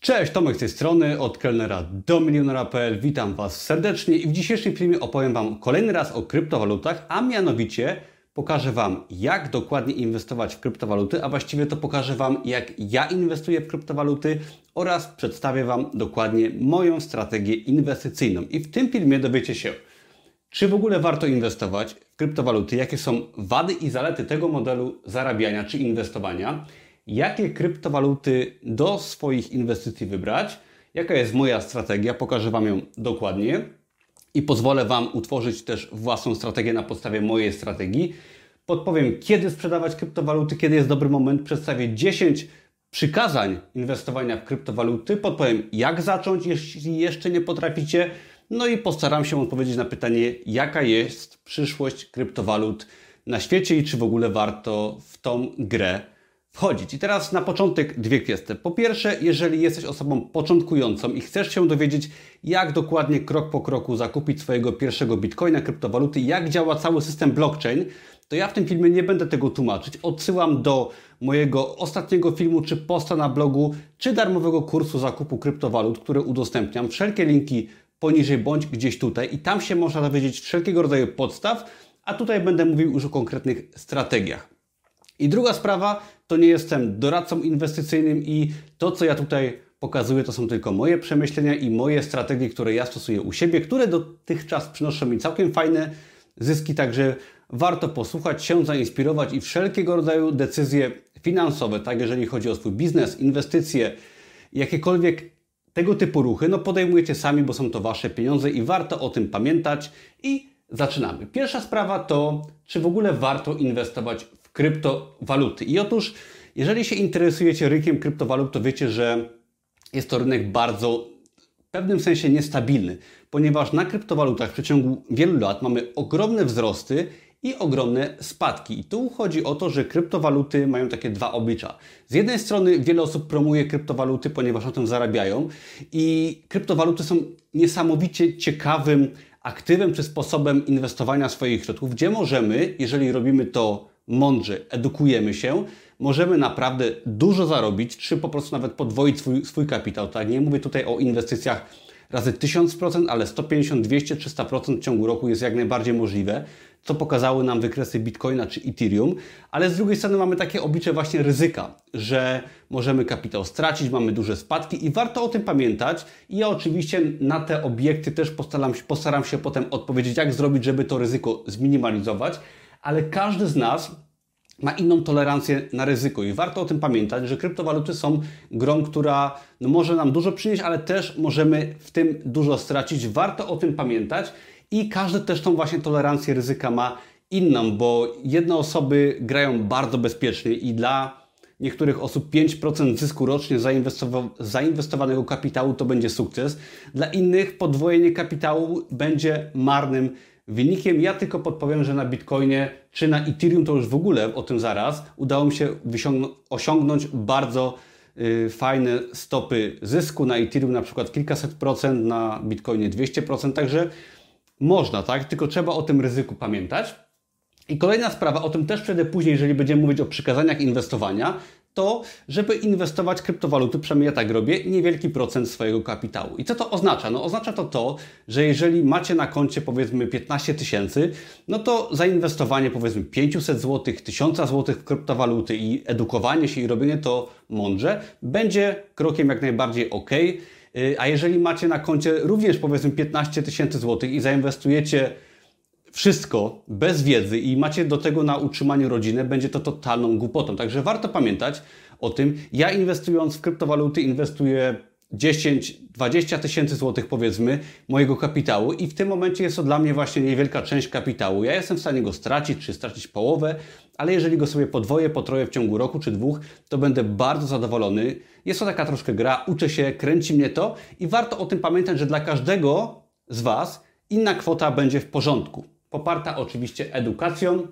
Cześć, Tomek z tej strony, od kelnera do milionera.pl. Witam Was serdecznie i w dzisiejszym filmie opowiem Wam kolejny raz o kryptowalutach, a mianowicie pokażę Wam, jak dokładnie inwestować w kryptowaluty, a właściwie to pokażę Wam, jak ja inwestuję w kryptowaluty oraz przedstawię Wam dokładnie moją strategię inwestycyjną. I w tym filmie dowiecie się, czy w ogóle warto inwestować w kryptowaluty, jakie są wady i zalety tego modelu zarabiania czy inwestowania, jakie kryptowaluty do swoich inwestycji wybrać, jaka jest moja strategia, pokażę Wam ją dokładnie i pozwolę Wam utworzyć też własną strategię na podstawie mojej strategii. Podpowiem, kiedy sprzedawać kryptowaluty, kiedy jest dobry moment, przedstawię 10 przykazań inwestowania w kryptowaluty, podpowiem, jak zacząć, jeśli jeszcze nie potraficie, no i postaram się odpowiedzieć na pytanie, jaka jest przyszłość kryptowalut na świecie i czy w ogóle warto w tą grę wchodzić. I teraz na początek dwie kwestie. Po pierwsze, jeżeli jesteś osobą początkującą i chcesz się dowiedzieć, jak dokładnie krok po kroku zakupić swojego pierwszego bitcoina, kryptowaluty, jak działa cały system blockchain, to ja w tym filmie nie będę tego tłumaczyć. Odsyłam do mojego ostatniego filmu, czy posta na blogu, czy darmowego kursu zakupu kryptowalut, który udostępniam. Wszelkie linki poniżej bądź gdzieś tutaj i tam się można dowiedzieć wszelkiego rodzaju podstaw, a tutaj będę mówił już o konkretnych strategiach. I druga sprawa, to nie jestem doradcą inwestycyjnym i to, co ja tutaj pokazuję, to są tylko moje przemyślenia i moje strategie, które ja stosuję u siebie, które dotychczas przynoszą mi całkiem fajne zyski, także warto posłuchać, się zainspirować i wszelkiego rodzaju decyzje finansowe, tak jeżeli chodzi o swój biznes, inwestycje, jakiekolwiek tego typu ruchy, no podejmujecie sami, bo są to Wasze pieniądze i warto o tym pamiętać i zaczynamy. Pierwsza sprawa to, czy w ogóle warto inwestować kryptowaluty. I otóż, jeżeli się interesujecie rynkiem kryptowalut, to wiecie, że jest to rynek bardzo w pewnym sensie niestabilny, ponieważ na kryptowalutach w przeciągu wielu lat mamy ogromne wzrosty i ogromne spadki. I tu chodzi o to, że kryptowaluty mają takie dwa oblicza. Z jednej strony wiele osób promuje kryptowaluty, ponieważ na tym zarabiają i kryptowaluty są niesamowicie ciekawym aktywem czy sposobem inwestowania swoich środków, gdzie możemy, jeżeli robimy to mądrze, edukujemy się, możemy naprawdę dużo zarobić, czy po prostu nawet podwoić swój, swój kapitał. Tak? Nie mówię tutaj o inwestycjach razy 1000%, ale 150, 200, 300% w ciągu roku jest jak najbardziej możliwe, co pokazały nam wykresy Bitcoina czy Ethereum, ale z drugiej strony mamy takie oblicze właśnie ryzyka, że możemy kapitał stracić, mamy duże spadki i warto o tym pamiętać i ja oczywiście na te obiekty też postaram, postaram się potem odpowiedzieć, jak zrobić, żeby to ryzyko zminimalizować, ale każdy z nas ma inną tolerancję na ryzyko i warto o tym pamiętać, że kryptowaluty są grą, która no, może nam dużo przynieść, ale też możemy w tym dużo stracić. Warto o tym pamiętać i każdy też tą właśnie tolerancję ryzyka ma inną, bo jedne osoby grają bardzo bezpiecznie i dla niektórych osób 5% zysku rocznie zainwestowanego kapitału to będzie sukces. Dla innych podwojenie kapitału będzie marnym wynikiem. Ja tylko podpowiem, że na Bitcoinie czy na Ethereum to już w ogóle, o tym zaraz, udało mi się osiągnąć bardzo y, fajne stopy zysku. Na Ethereum na przykład kilkaset procent, na Bitcoinie 200%, także można, tak? Tylko trzeba o tym ryzyku pamiętać. I kolejna sprawa, o tym też przejdę później, jeżeli będziemy mówić o przykazaniach inwestowania, to, żeby inwestować kryptowaluty, przynajmniej ja tak robię, niewielki procent swojego kapitału. I co to oznacza? No oznacza to to, że jeżeli macie na koncie powiedzmy 15 tysięcy, no to zainwestowanie powiedzmy 500 zł, 1000 zł w kryptowaluty i edukowanie się i robienie to mądrze będzie krokiem jak najbardziej ok. A jeżeli macie na koncie również powiedzmy 15 tysięcy złotych i zainwestujecie wszystko bez wiedzy i macie do tego na utrzymanie rodziny, będzie to totalną głupotą. Także warto pamiętać o tym. Ja inwestując w kryptowaluty inwestuję 10-20 tysięcy złotych powiedzmy mojego kapitału i w tym momencie jest to dla mnie właśnie niewielka część kapitału. Ja jestem w stanie go stracić, czy stracić połowę, ale jeżeli go sobie podwoję, potroję w ciągu roku czy dwóch, to będę bardzo zadowolony. Jest to taka troszkę gra, uczę się, kręci mnie to i warto o tym pamiętać, że dla każdego z Was inna kwota będzie w porządku poparta oczywiście edukacją.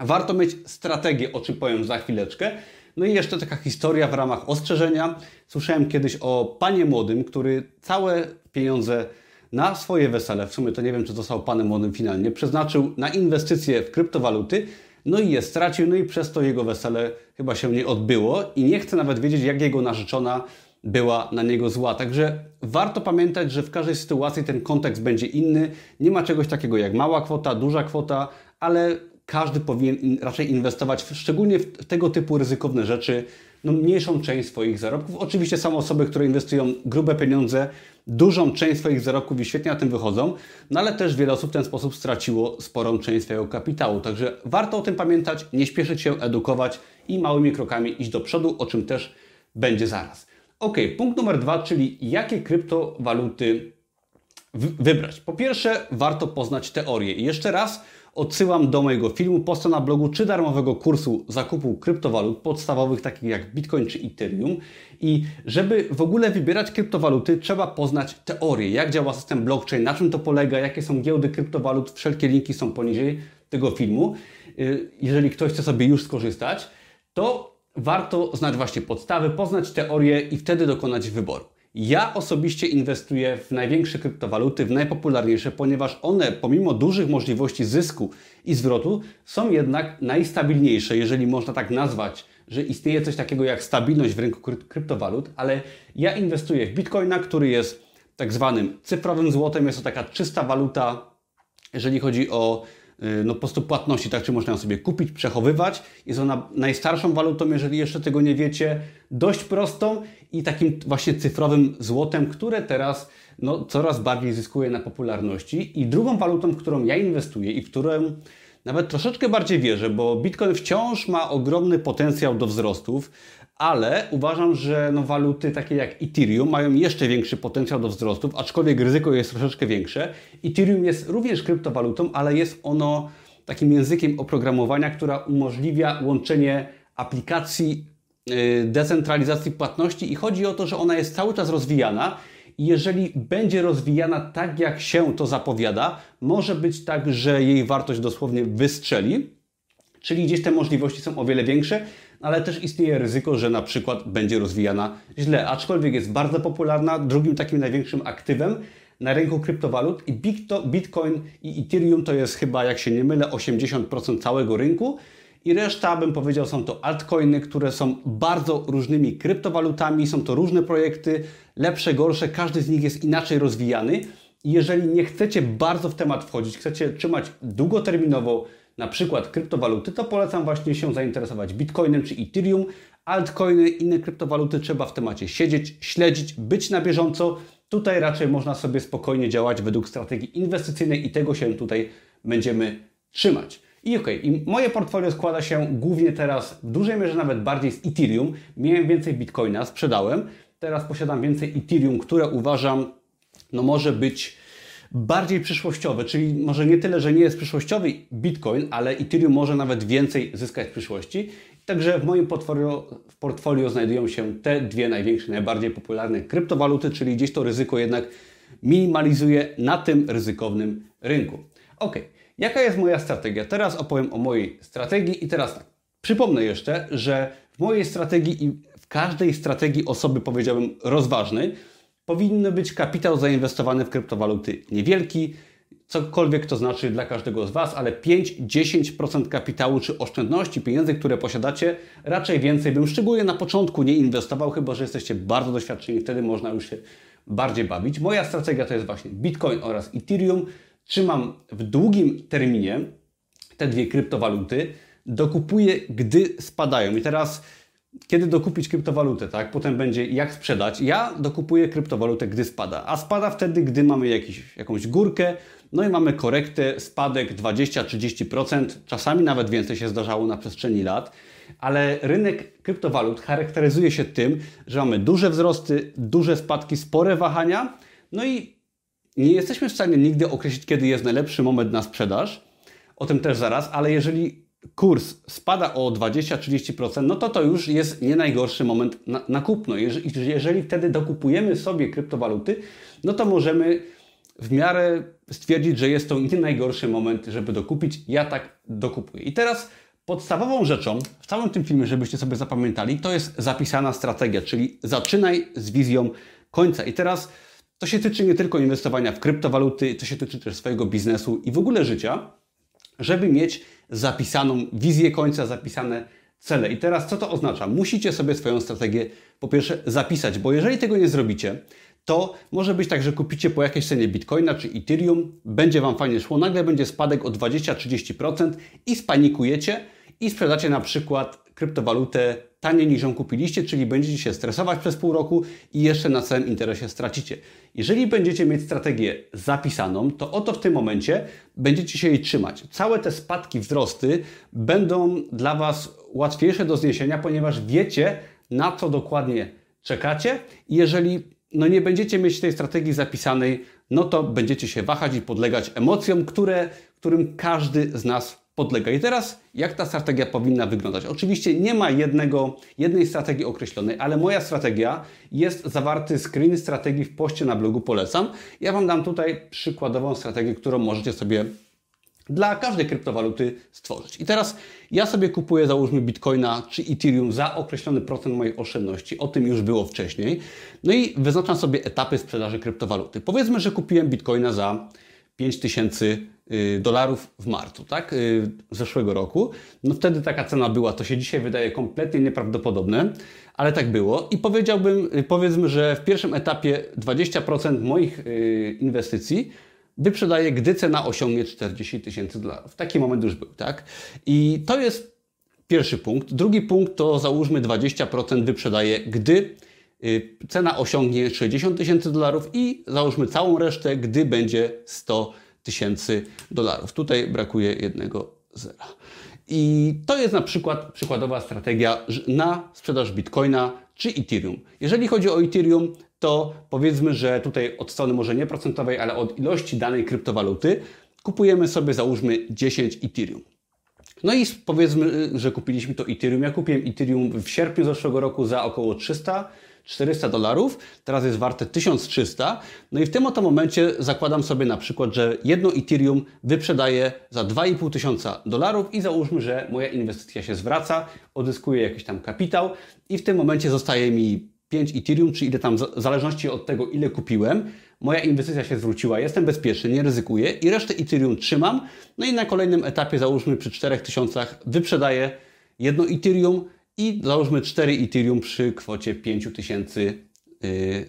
Warto mieć strategię, o czym powiem za chwileczkę. No i jeszcze taka historia w ramach ostrzeżenia. Słyszałem kiedyś o panie młodym, który całe pieniądze na swoje wesele, w sumie to nie wiem, czy został panem młodym finalnie, przeznaczył na inwestycje w kryptowaluty, no i je stracił, no i przez to jego wesele chyba się nie odbyło i nie chcę nawet wiedzieć, jak jego narzeczona była na niego zła. Także warto pamiętać, że w każdej sytuacji ten kontekst będzie inny. Nie ma czegoś takiego jak mała kwota, duża kwota, ale każdy powinien raczej inwestować, szczególnie w tego typu ryzykowne rzeczy, no, mniejszą część swoich zarobków. Oczywiście są osoby, które inwestują grube pieniądze, dużą część swoich zarobków i świetnie na tym wychodzą, no ale też wiele osób w ten sposób straciło sporą część swojego kapitału. Także warto o tym pamiętać, nie śpieszyć się, edukować i małymi krokami iść do przodu, o czym też będzie zaraz. Ok, punkt numer dwa, czyli jakie kryptowaluty wybrać. Po pierwsze, warto poznać teorię. I jeszcze raz odsyłam do mojego filmu, posta na blogu czy darmowego kursu zakupu kryptowalut podstawowych, takich jak Bitcoin czy Ethereum. I żeby w ogóle wybierać kryptowaluty, trzeba poznać teorię, jak działa system blockchain, na czym to polega, jakie są giełdy kryptowalut. Wszelkie linki są poniżej tego filmu. Y, jeżeli ktoś chce sobie już skorzystać, to warto znać właśnie podstawy, poznać teorię i wtedy dokonać wyboru. Ja osobiście inwestuję w największe kryptowaluty, w najpopularniejsze, ponieważ one, pomimo dużych możliwości zysku i zwrotu, są jednak najstabilniejsze, jeżeli można tak nazwać, że istnieje coś takiego jak stabilność w rynku kryptowalut, ale ja inwestuję w bitcoina, który jest tak zwanym cyfrowym złotem. Jest to taka czysta waluta, jeżeli chodzi o no, po prostu płatności, tak czy można ją sobie kupić, przechowywać. Jest ona najstarszą walutą, jeżeli jeszcze tego nie wiecie, dość prostą i takim właśnie cyfrowym złotem, które teraz no, coraz bardziej zyskuje na popularności. I drugą walutą, w którą ja inwestuję i w którą nawet troszeczkę bardziej wierzę, bo Bitcoin wciąż ma ogromny potencjał do wzrostów ale uważam, że no, waluty takie jak Ethereum mają jeszcze większy potencjał do wzrostów, aczkolwiek ryzyko jest troszeczkę większe. Ethereum jest również kryptowalutą, ale jest ono takim językiem oprogramowania, która umożliwia łączenie aplikacji y, decentralizacji płatności i chodzi o to, że ona jest cały czas rozwijana i jeżeli będzie rozwijana tak, jak się to zapowiada, może być tak, że jej wartość dosłownie wystrzeli, czyli gdzieś te możliwości są o wiele większe ale też istnieje ryzyko, że na przykład będzie rozwijana źle, aczkolwiek jest bardzo popularna, drugim takim największym aktywem na rynku kryptowalut i Bitcoin i Ethereum to jest chyba, jak się nie mylę, 80% całego rynku. I reszta, bym powiedział, są to altcoiny, które są bardzo różnymi kryptowalutami, są to różne projekty, lepsze, gorsze, każdy z nich jest inaczej rozwijany. Jeżeli nie chcecie bardzo w temat wchodzić, chcecie trzymać długoterminowo na przykład kryptowaluty, to polecam właśnie się zainteresować Bitcoinem czy Ethereum. Altcoiny, inne kryptowaluty trzeba w temacie siedzieć, śledzić, być na bieżąco. Tutaj raczej można sobie spokojnie działać według strategii inwestycyjnej i tego się tutaj będziemy trzymać. I okay, i moje portfolio składa się głównie teraz w dużej mierze nawet bardziej z Ethereum. Miałem więcej Bitcoina, sprzedałem. Teraz posiadam więcej Ethereum, które uważam, no może być bardziej przyszłościowe, czyli może nie tyle, że nie jest przyszłościowy Bitcoin, ale Ethereum może nawet więcej zyskać w przyszłości. Także w moim portfolio, w portfolio znajdują się te dwie największe, najbardziej popularne kryptowaluty, czyli gdzieś to ryzyko jednak minimalizuje na tym ryzykownym rynku. Ok, jaka jest moja strategia? Teraz opowiem o mojej strategii i teraz tak. Przypomnę jeszcze, że w mojej strategii i w każdej strategii osoby, powiedziałbym, rozważnej, powinny być kapitał zainwestowany w kryptowaluty niewielki, cokolwiek to znaczy dla każdego z Was, ale 5-10% kapitału czy oszczędności, pieniędzy, które posiadacie, raczej więcej bym szczególnie na początku nie inwestował, chyba że jesteście bardzo doświadczeni, wtedy można już się bardziej bawić. Moja strategia to jest właśnie Bitcoin oraz Ethereum. Trzymam w długim terminie te dwie kryptowaluty, dokupuję, gdy spadają. I teraz kiedy dokupić kryptowalutę, tak? Potem będzie jak sprzedać. Ja dokupuję kryptowalutę, gdy spada, a spada wtedy, gdy mamy jakiś, jakąś górkę, no i mamy korektę, spadek 20-30%, czasami nawet więcej się zdarzało na przestrzeni lat, ale rynek kryptowalut charakteryzuje się tym, że mamy duże wzrosty, duże spadki, spore wahania, no i nie jesteśmy w stanie nigdy określić, kiedy jest najlepszy moment na sprzedaż. O tym też zaraz, ale jeżeli kurs spada o 20-30%, no to to już jest nie najgorszy moment na, na kupno. Jeżeli, jeżeli wtedy dokupujemy sobie kryptowaluty, no to możemy w miarę stwierdzić, że jest to nie najgorszy moment, żeby dokupić. Ja tak dokupuję. I teraz podstawową rzeczą w całym tym filmie, żebyście sobie zapamiętali, to jest zapisana strategia, czyli zaczynaj z wizją końca. I teraz to się tyczy nie tylko inwestowania w kryptowaluty, to się tyczy też swojego biznesu i w ogóle życia, żeby mieć zapisaną wizję końca, zapisane cele. I teraz co to oznacza? Musicie sobie swoją strategię po pierwsze zapisać, bo jeżeli tego nie zrobicie, to może być tak, że kupicie po jakiejś cenie Bitcoina czy Ethereum, będzie Wam fajnie szło, nagle będzie spadek o 20-30% i spanikujecie i sprzedacie na przykład kryptowalutę taniej niż ją kupiliście, czyli będziecie się stresować przez pół roku i jeszcze na całym interesie stracicie. Jeżeli będziecie mieć strategię zapisaną, to oto w tym momencie będziecie się jej trzymać. Całe te spadki, wzrosty będą dla Was łatwiejsze do zniesienia, ponieważ wiecie, na co dokładnie czekacie. I jeżeli no nie będziecie mieć tej strategii zapisanej, no to będziecie się wahać i podlegać emocjom, które, którym każdy z nas podlega. I teraz, jak ta strategia powinna wyglądać? Oczywiście nie ma jednego, jednej strategii określonej, ale moja strategia jest zawarty screen strategii w poście na blogu, polecam. Ja Wam dam tutaj przykładową strategię, którą możecie sobie dla każdej kryptowaluty stworzyć. I teraz ja sobie kupuję, załóżmy, bitcoina czy ethereum za określony procent mojej oszczędności. O tym już było wcześniej. No i wyznaczam sobie etapy sprzedaży kryptowaluty. Powiedzmy, że kupiłem bitcoina za 5000 y, dolarów w marcu, tak? Y, zeszłego roku. No wtedy taka cena była, to się dzisiaj wydaje kompletnie nieprawdopodobne, ale tak było. I powiedziałbym, y, powiedzmy, że w pierwszym etapie 20% moich inwestycji wyprzedaję, gdy cena osiągnie 40 tysięcy dolarów. Taki moment już był, tak? I to jest pierwszy punkt. Drugi punkt to załóżmy 20% wyprzedaję, gdy y, cena osiągnie 60 tysięcy dolarów i załóżmy całą resztę, gdy będzie 100 tysięcy dolarów. Tutaj brakuje jednego zera. I to jest na przykład przykładowa strategia na sprzedaż Bitcoina czy Ethereum. Jeżeli chodzi o Ethereum, to powiedzmy, że tutaj od strony może nie procentowej, ale od ilości danej kryptowaluty kupujemy sobie załóżmy 10 Ethereum. No i powiedzmy, że kupiliśmy to Ethereum. Ja kupiłem Ethereum w sierpniu zeszłego roku za około 300 400 dolarów, teraz jest warte 1300. No i w tym oto momencie zakładam sobie na przykład, że jedno Ethereum wyprzedaję za 2,5 tysiąca dolarów i załóżmy, że moja inwestycja się zwraca, odzyskuje jakiś tam kapitał i w tym momencie zostaje mi 5 Ethereum, czy ile tam, w zależności od tego, ile kupiłem, moja inwestycja się zwróciła, jestem bezpieczny, nie ryzykuję i resztę Ethereum trzymam. No i na kolejnym etapie, załóżmy przy 4000, wyprzedaję jedno Ethereum i załóżmy 4 Ethereum przy kwocie 5000 yy,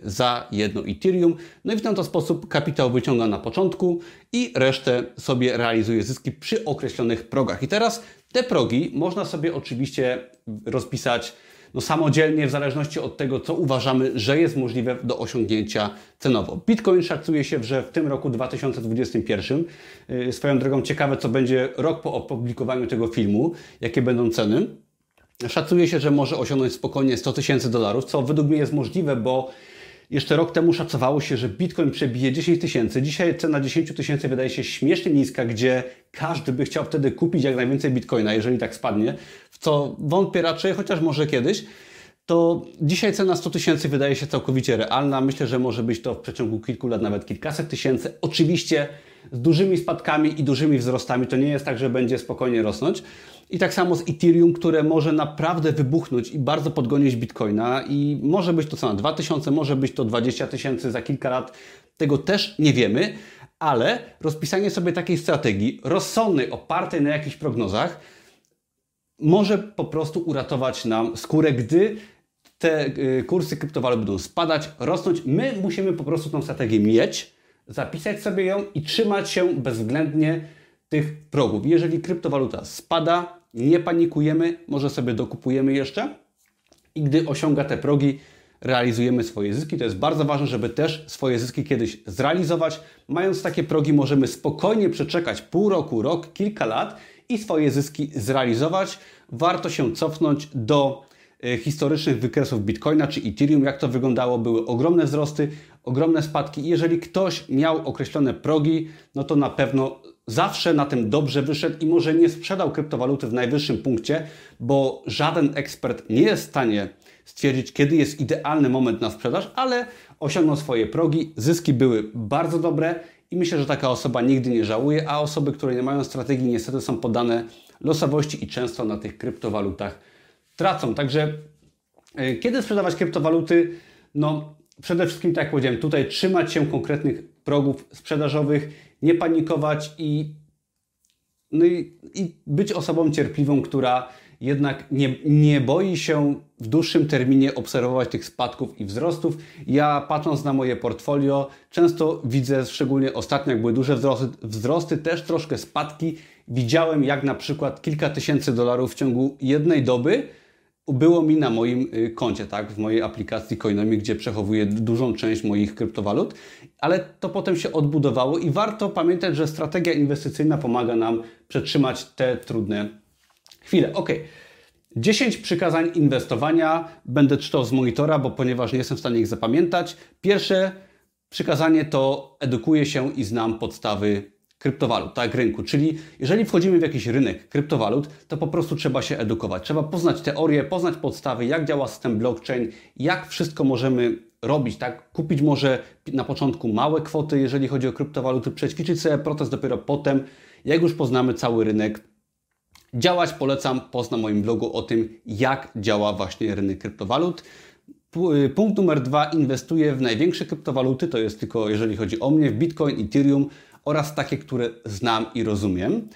za jedno Ethereum. No i w ten sposób kapitał wyciąga na początku i resztę sobie realizuje zyski przy określonych progach. I teraz te progi można sobie oczywiście rozpisać no samodzielnie, w zależności od tego, co uważamy, że jest możliwe do osiągnięcia cenowo. Bitcoin szacuje się, że w tym roku 2021, yy, swoją drogą ciekawe, co będzie rok po opublikowaniu tego filmu, jakie będą ceny. Szacuje się, że może osiągnąć spokojnie 100 tysięcy dolarów, co według mnie jest możliwe, bo jeszcze rok temu szacowało się, że Bitcoin przebije 10 tysięcy. Dzisiaj cena 10 tysięcy wydaje się śmiesznie niska, gdzie każdy by chciał wtedy kupić jak najwięcej Bitcoina, jeżeli tak spadnie, w co wątpię raczej, chociaż może kiedyś. To dzisiaj cena 100 tysięcy wydaje się całkowicie realna. Myślę, że może być to w przeciągu kilku lat nawet kilkaset tysięcy. Oczywiście z dużymi spadkami i dużymi wzrostami. To nie jest tak, że będzie spokojnie rosnąć. I tak samo z Ethereum, które może naprawdę wybuchnąć i bardzo podgonić Bitcoina i może być to cena 2000, może być to 20 tysięcy za kilka lat. Tego też nie wiemy, ale rozpisanie sobie takiej strategii rozsądnej, opartej na jakichś prognozach, może po prostu uratować nam skórę, gdy te y, kursy kryptowalut będą spadać, rosnąć. My musimy po prostu tą strategię mieć, zapisać sobie ją i trzymać się bezwzględnie tych progów. Jeżeli kryptowaluta spada, nie panikujemy, może sobie dokupujemy jeszcze i gdy osiąga te progi, realizujemy swoje zyski. To jest bardzo ważne, żeby też swoje zyski kiedyś zrealizować. Mając takie progi, możemy spokojnie przeczekać pół roku, rok, kilka lat i swoje zyski zrealizować. Warto się cofnąć do e, historycznych wykresów Bitcoina czy Ethereum, jak to wyglądało. Były ogromne wzrosty, ogromne spadki. jeżeli ktoś miał określone progi, no to na pewno zawsze na tym dobrze wyszedł i może nie sprzedał kryptowaluty w najwyższym punkcie, bo żaden ekspert nie jest w stanie stwierdzić, kiedy jest idealny moment na sprzedaż, ale osiągnął swoje progi, zyski były bardzo dobre i myślę, że taka osoba nigdy nie żałuje, a osoby, które nie mają strategii, niestety są podane losowości i często na tych kryptowalutach tracą. Także e, kiedy sprzedawać kryptowaluty? No, przede wszystkim, tak jak powiedziałem, tutaj trzymać się konkretnych progów sprzedażowych, nie panikować i, no i, i być osobą cierpliwą, która jednak nie, nie boi się w dłuższym terminie obserwować tych spadków i wzrostów. Ja patrząc na moje portfolio, często widzę, szczególnie ostatnio, jak były duże wzrosty, wzrosty też troszkę spadki. Widziałem, jak na przykład kilka tysięcy dolarów w ciągu jednej doby było mi na moim y, koncie, tak, w mojej aplikacji Coinomi, gdzie przechowuję dużą część moich kryptowalut, ale to potem się odbudowało i warto pamiętać, że strategia inwestycyjna pomaga nam przetrzymać te trudne chwile. Ok. 10 przykazań inwestowania. Będę czytał z monitora, bo ponieważ nie jestem w stanie ich zapamiętać. Pierwsze przykazanie to edukuję się i znam podstawy kryptowalut, tak, rynku. Czyli jeżeli wchodzimy w jakiś rynek kryptowalut, to po prostu trzeba się edukować. Trzeba poznać teorię, poznać podstawy, jak działa system blockchain, jak wszystko możemy robić, tak? Kupić może na początku małe kwoty, jeżeli chodzi o kryptowaluty, przećwiczyć sobie proces dopiero potem, jak już poznamy cały rynek. Działać polecam post moim blogu o tym, jak działa właśnie rynek kryptowalut. Y, punkt numer dwa, inwestuję w największe kryptowaluty, to jest tylko jeżeli chodzi o mnie, w Bitcoin, Ethereum, oraz takie, które znam i rozumiem.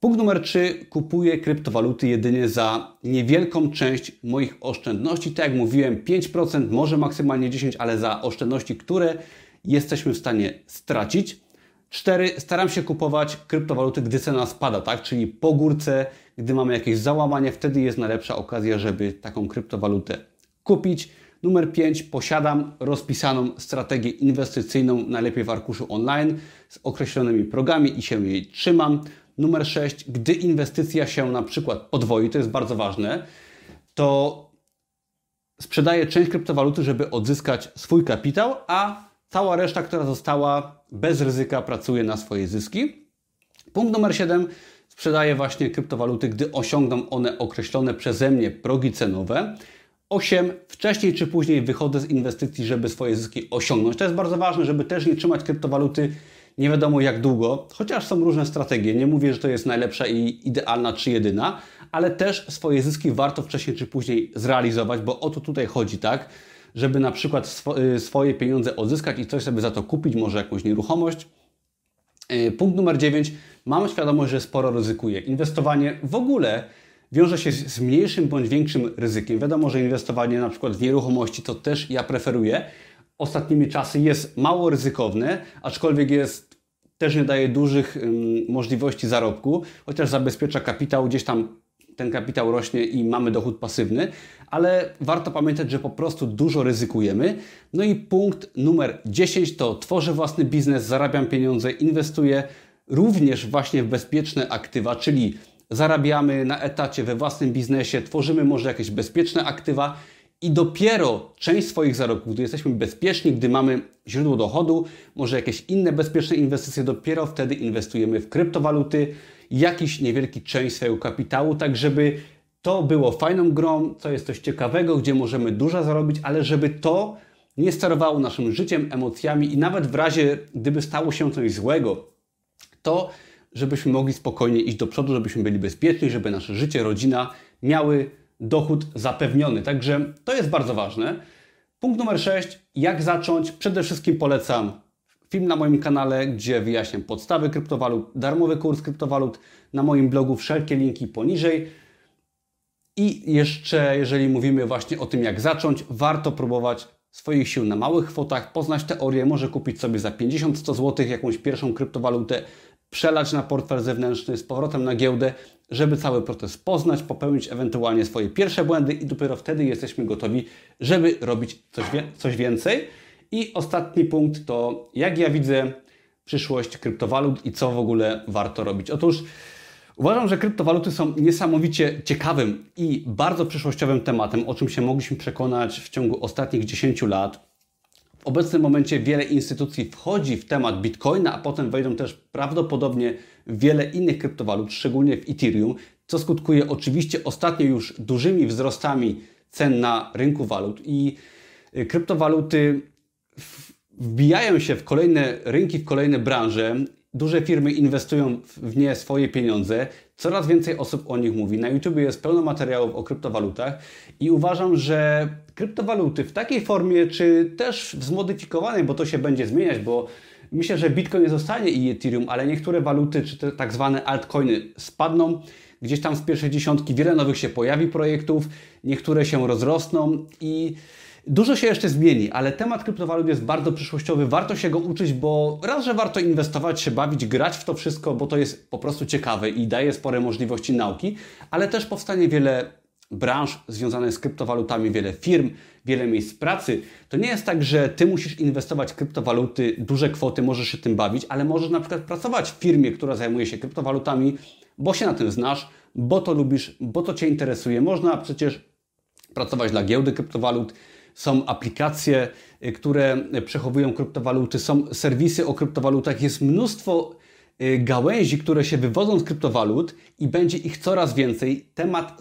Punkt numer 3. Kupuję kryptowaluty jedynie za niewielką część moich oszczędności. Tak jak mówiłem, 5%, może maksymalnie 10%, ale za oszczędności, które jesteśmy w stanie stracić. 4. Staram się kupować kryptowaluty, gdy cena spada, tak? Czyli po górce, gdy mamy jakieś załamanie, wtedy jest najlepsza okazja, żeby taką kryptowalutę kupić. Numer 5. Posiadam rozpisaną strategię inwestycyjną, najlepiej w arkuszu online, z określonymi progami i się jej trzymam. Numer 6. Gdy inwestycja się na przykład podwoi, to jest bardzo ważne, to sprzedaję część kryptowaluty, żeby odzyskać swój kapitał, a cała reszta, która została bez ryzyka, pracuje na swoje zyski. Punkt numer 7. Sprzedaję właśnie kryptowaluty, gdy osiągną one określone przeze mnie progi cenowe. 8. Wcześniej czy później wychodzę z inwestycji, żeby swoje zyski osiągnąć. To jest bardzo ważne, żeby też nie trzymać kryptowaluty nie wiadomo jak długo, chociaż są różne strategie. Nie mówię, że to jest najlepsza i idealna czy jedyna, ale też swoje zyski warto wcześniej czy później zrealizować, bo o to tutaj chodzi, tak? Żeby na przykład swo y, swoje pieniądze odzyskać i coś sobie za to kupić, może jakąś nieruchomość. Y, punkt numer 9. Mam świadomość, że sporo ryzykuję. Inwestowanie w ogóle wiąże się z mniejszym bądź większym ryzykiem. Wiadomo, że inwestowanie na przykład w nieruchomości to też ja preferuję. Ostatnimi czasy jest mało ryzykowne, aczkolwiek jest też nie daje dużych możliwości zarobku, chociaż zabezpiecza kapitał, gdzieś tam ten kapitał rośnie i mamy dochód pasywny, ale warto pamiętać, że po prostu dużo ryzykujemy. No i punkt numer 10 to tworzę własny biznes, zarabiam pieniądze, inwestuję również właśnie w bezpieczne aktywa, czyli zarabiamy na etacie we własnym biznesie, tworzymy może jakieś bezpieczne aktywa i dopiero część swoich zarobków, gdy jesteśmy bezpieczni, gdy mamy źródło dochodu, może jakieś inne bezpieczne inwestycje, dopiero wtedy inwestujemy w kryptowaluty, jakiś niewielki część swojego kapitału, tak żeby to było fajną grą, co jest coś ciekawego, gdzie możemy dużo zarobić, ale żeby to nie sterowało naszym życiem, emocjami i nawet w razie, gdyby stało się coś złego, to żebyśmy mogli spokojnie iść do przodu, żebyśmy byli bezpieczni, żeby nasze życie, rodzina miały dochód zapewniony. Także to jest bardzo ważne. Punkt numer 6. Jak zacząć? Przede wszystkim polecam film na moim kanale, gdzie wyjaśniam podstawy kryptowalut, darmowy kurs kryptowalut na moim blogu, wszelkie linki poniżej. I jeszcze, jeżeli mówimy właśnie o tym, jak zacząć, warto próbować swoich sił na małych kwotach, poznać teorię, może kupić sobie za 50-100 zł jakąś pierwszą kryptowalutę, przelać na portfel zewnętrzny, z powrotem na giełdę, żeby cały proces poznać, popełnić ewentualnie swoje pierwsze błędy i dopiero wtedy jesteśmy gotowi, żeby robić coś, coś więcej. I ostatni punkt to jak ja widzę przyszłość kryptowalut i co w ogóle warto robić. Otóż uważam, że kryptowaluty są niesamowicie ciekawym i bardzo przyszłościowym tematem, o czym się mogliśmy przekonać w ciągu ostatnich 10 lat. W obecnym momencie wiele instytucji wchodzi w temat Bitcoina, a potem wejdą też prawdopodobnie wiele innych kryptowalut, szczególnie w Ethereum, co skutkuje oczywiście ostatnio już dużymi wzrostami cen na rynku walut i y, kryptowaluty wbijają się w kolejne rynki, w kolejne branże. Duże firmy inwestują w nie swoje pieniądze. Coraz więcej osób o nich mówi. Na YouTube jest pełno materiałów o kryptowalutach i uważam, że kryptowaluty w takiej formie, czy też w zmodyfikowanej, bo to się będzie zmieniać, bo Myślę, że Bitcoin nie zostanie i Ethereum, ale niektóre waluty, czy te tak zwane altcoiny spadną. Gdzieś tam z pierwszej dziesiątki wiele nowych się pojawi projektów, niektóre się rozrosną i Dużo się jeszcze zmieni, ale temat kryptowalut jest bardzo przyszłościowy. Warto się go uczyć, bo raz, że warto inwestować, się bawić, grać w to wszystko, bo to jest po prostu ciekawe i daje spore możliwości nauki, ale też powstanie wiele branż związanych z kryptowalutami, wiele firm, wiele miejsc pracy. To nie jest tak, że ty musisz inwestować w kryptowaluty, duże kwoty, możesz się tym bawić, ale możesz na przykład pracować w firmie, która zajmuje się kryptowalutami, bo się na tym znasz, bo to lubisz, bo to cię interesuje. Można przecież pracować dla giełdy kryptowalut, są aplikacje, y, które przechowują kryptowaluty, są serwisy o kryptowalutach, jest mnóstwo y, gałęzi, które się wywodzą z kryptowalut i będzie ich coraz więcej. Temat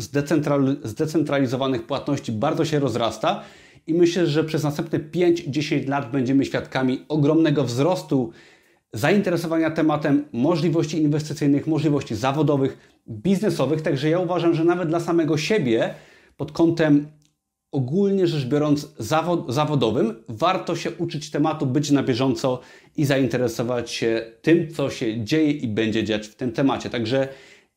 zdecentralizowanych płatności bardzo się rozrasta i myślę, że przez następne 5-10 lat będziemy świadkami ogromnego wzrostu zainteresowania tematem, możliwości inwestycyjnych, możliwości zawodowych, biznesowych. Także ja uważam, że nawet dla samego siebie pod kątem ogólnie rzecz biorąc zawod, zawodowym, warto się uczyć tematu, być na bieżąco i zainteresować się tym, co się dzieje i będzie dziać w tym temacie. Także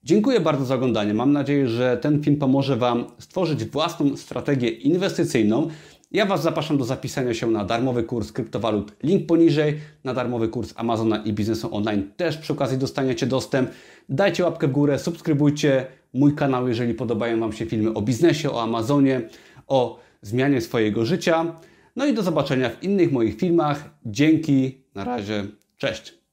dziękuję bardzo za oglądanie. Mam nadzieję, że ten film pomoże Wam stworzyć własną strategię inwestycyjną. Ja Was zapraszam do zapisania się na darmowy kurs kryptowalut, link poniżej, na darmowy kurs Amazona i biznesu online. Też przy okazji dostaniecie dostęp. Dajcie łapkę w górę, subskrybujcie mój kanał, jeżeli podobają Wam się filmy o biznesie, o Amazonie o zmianie swojego życia. No i do zobaczenia w innych moich filmach. Dzięki, na razie, cześć.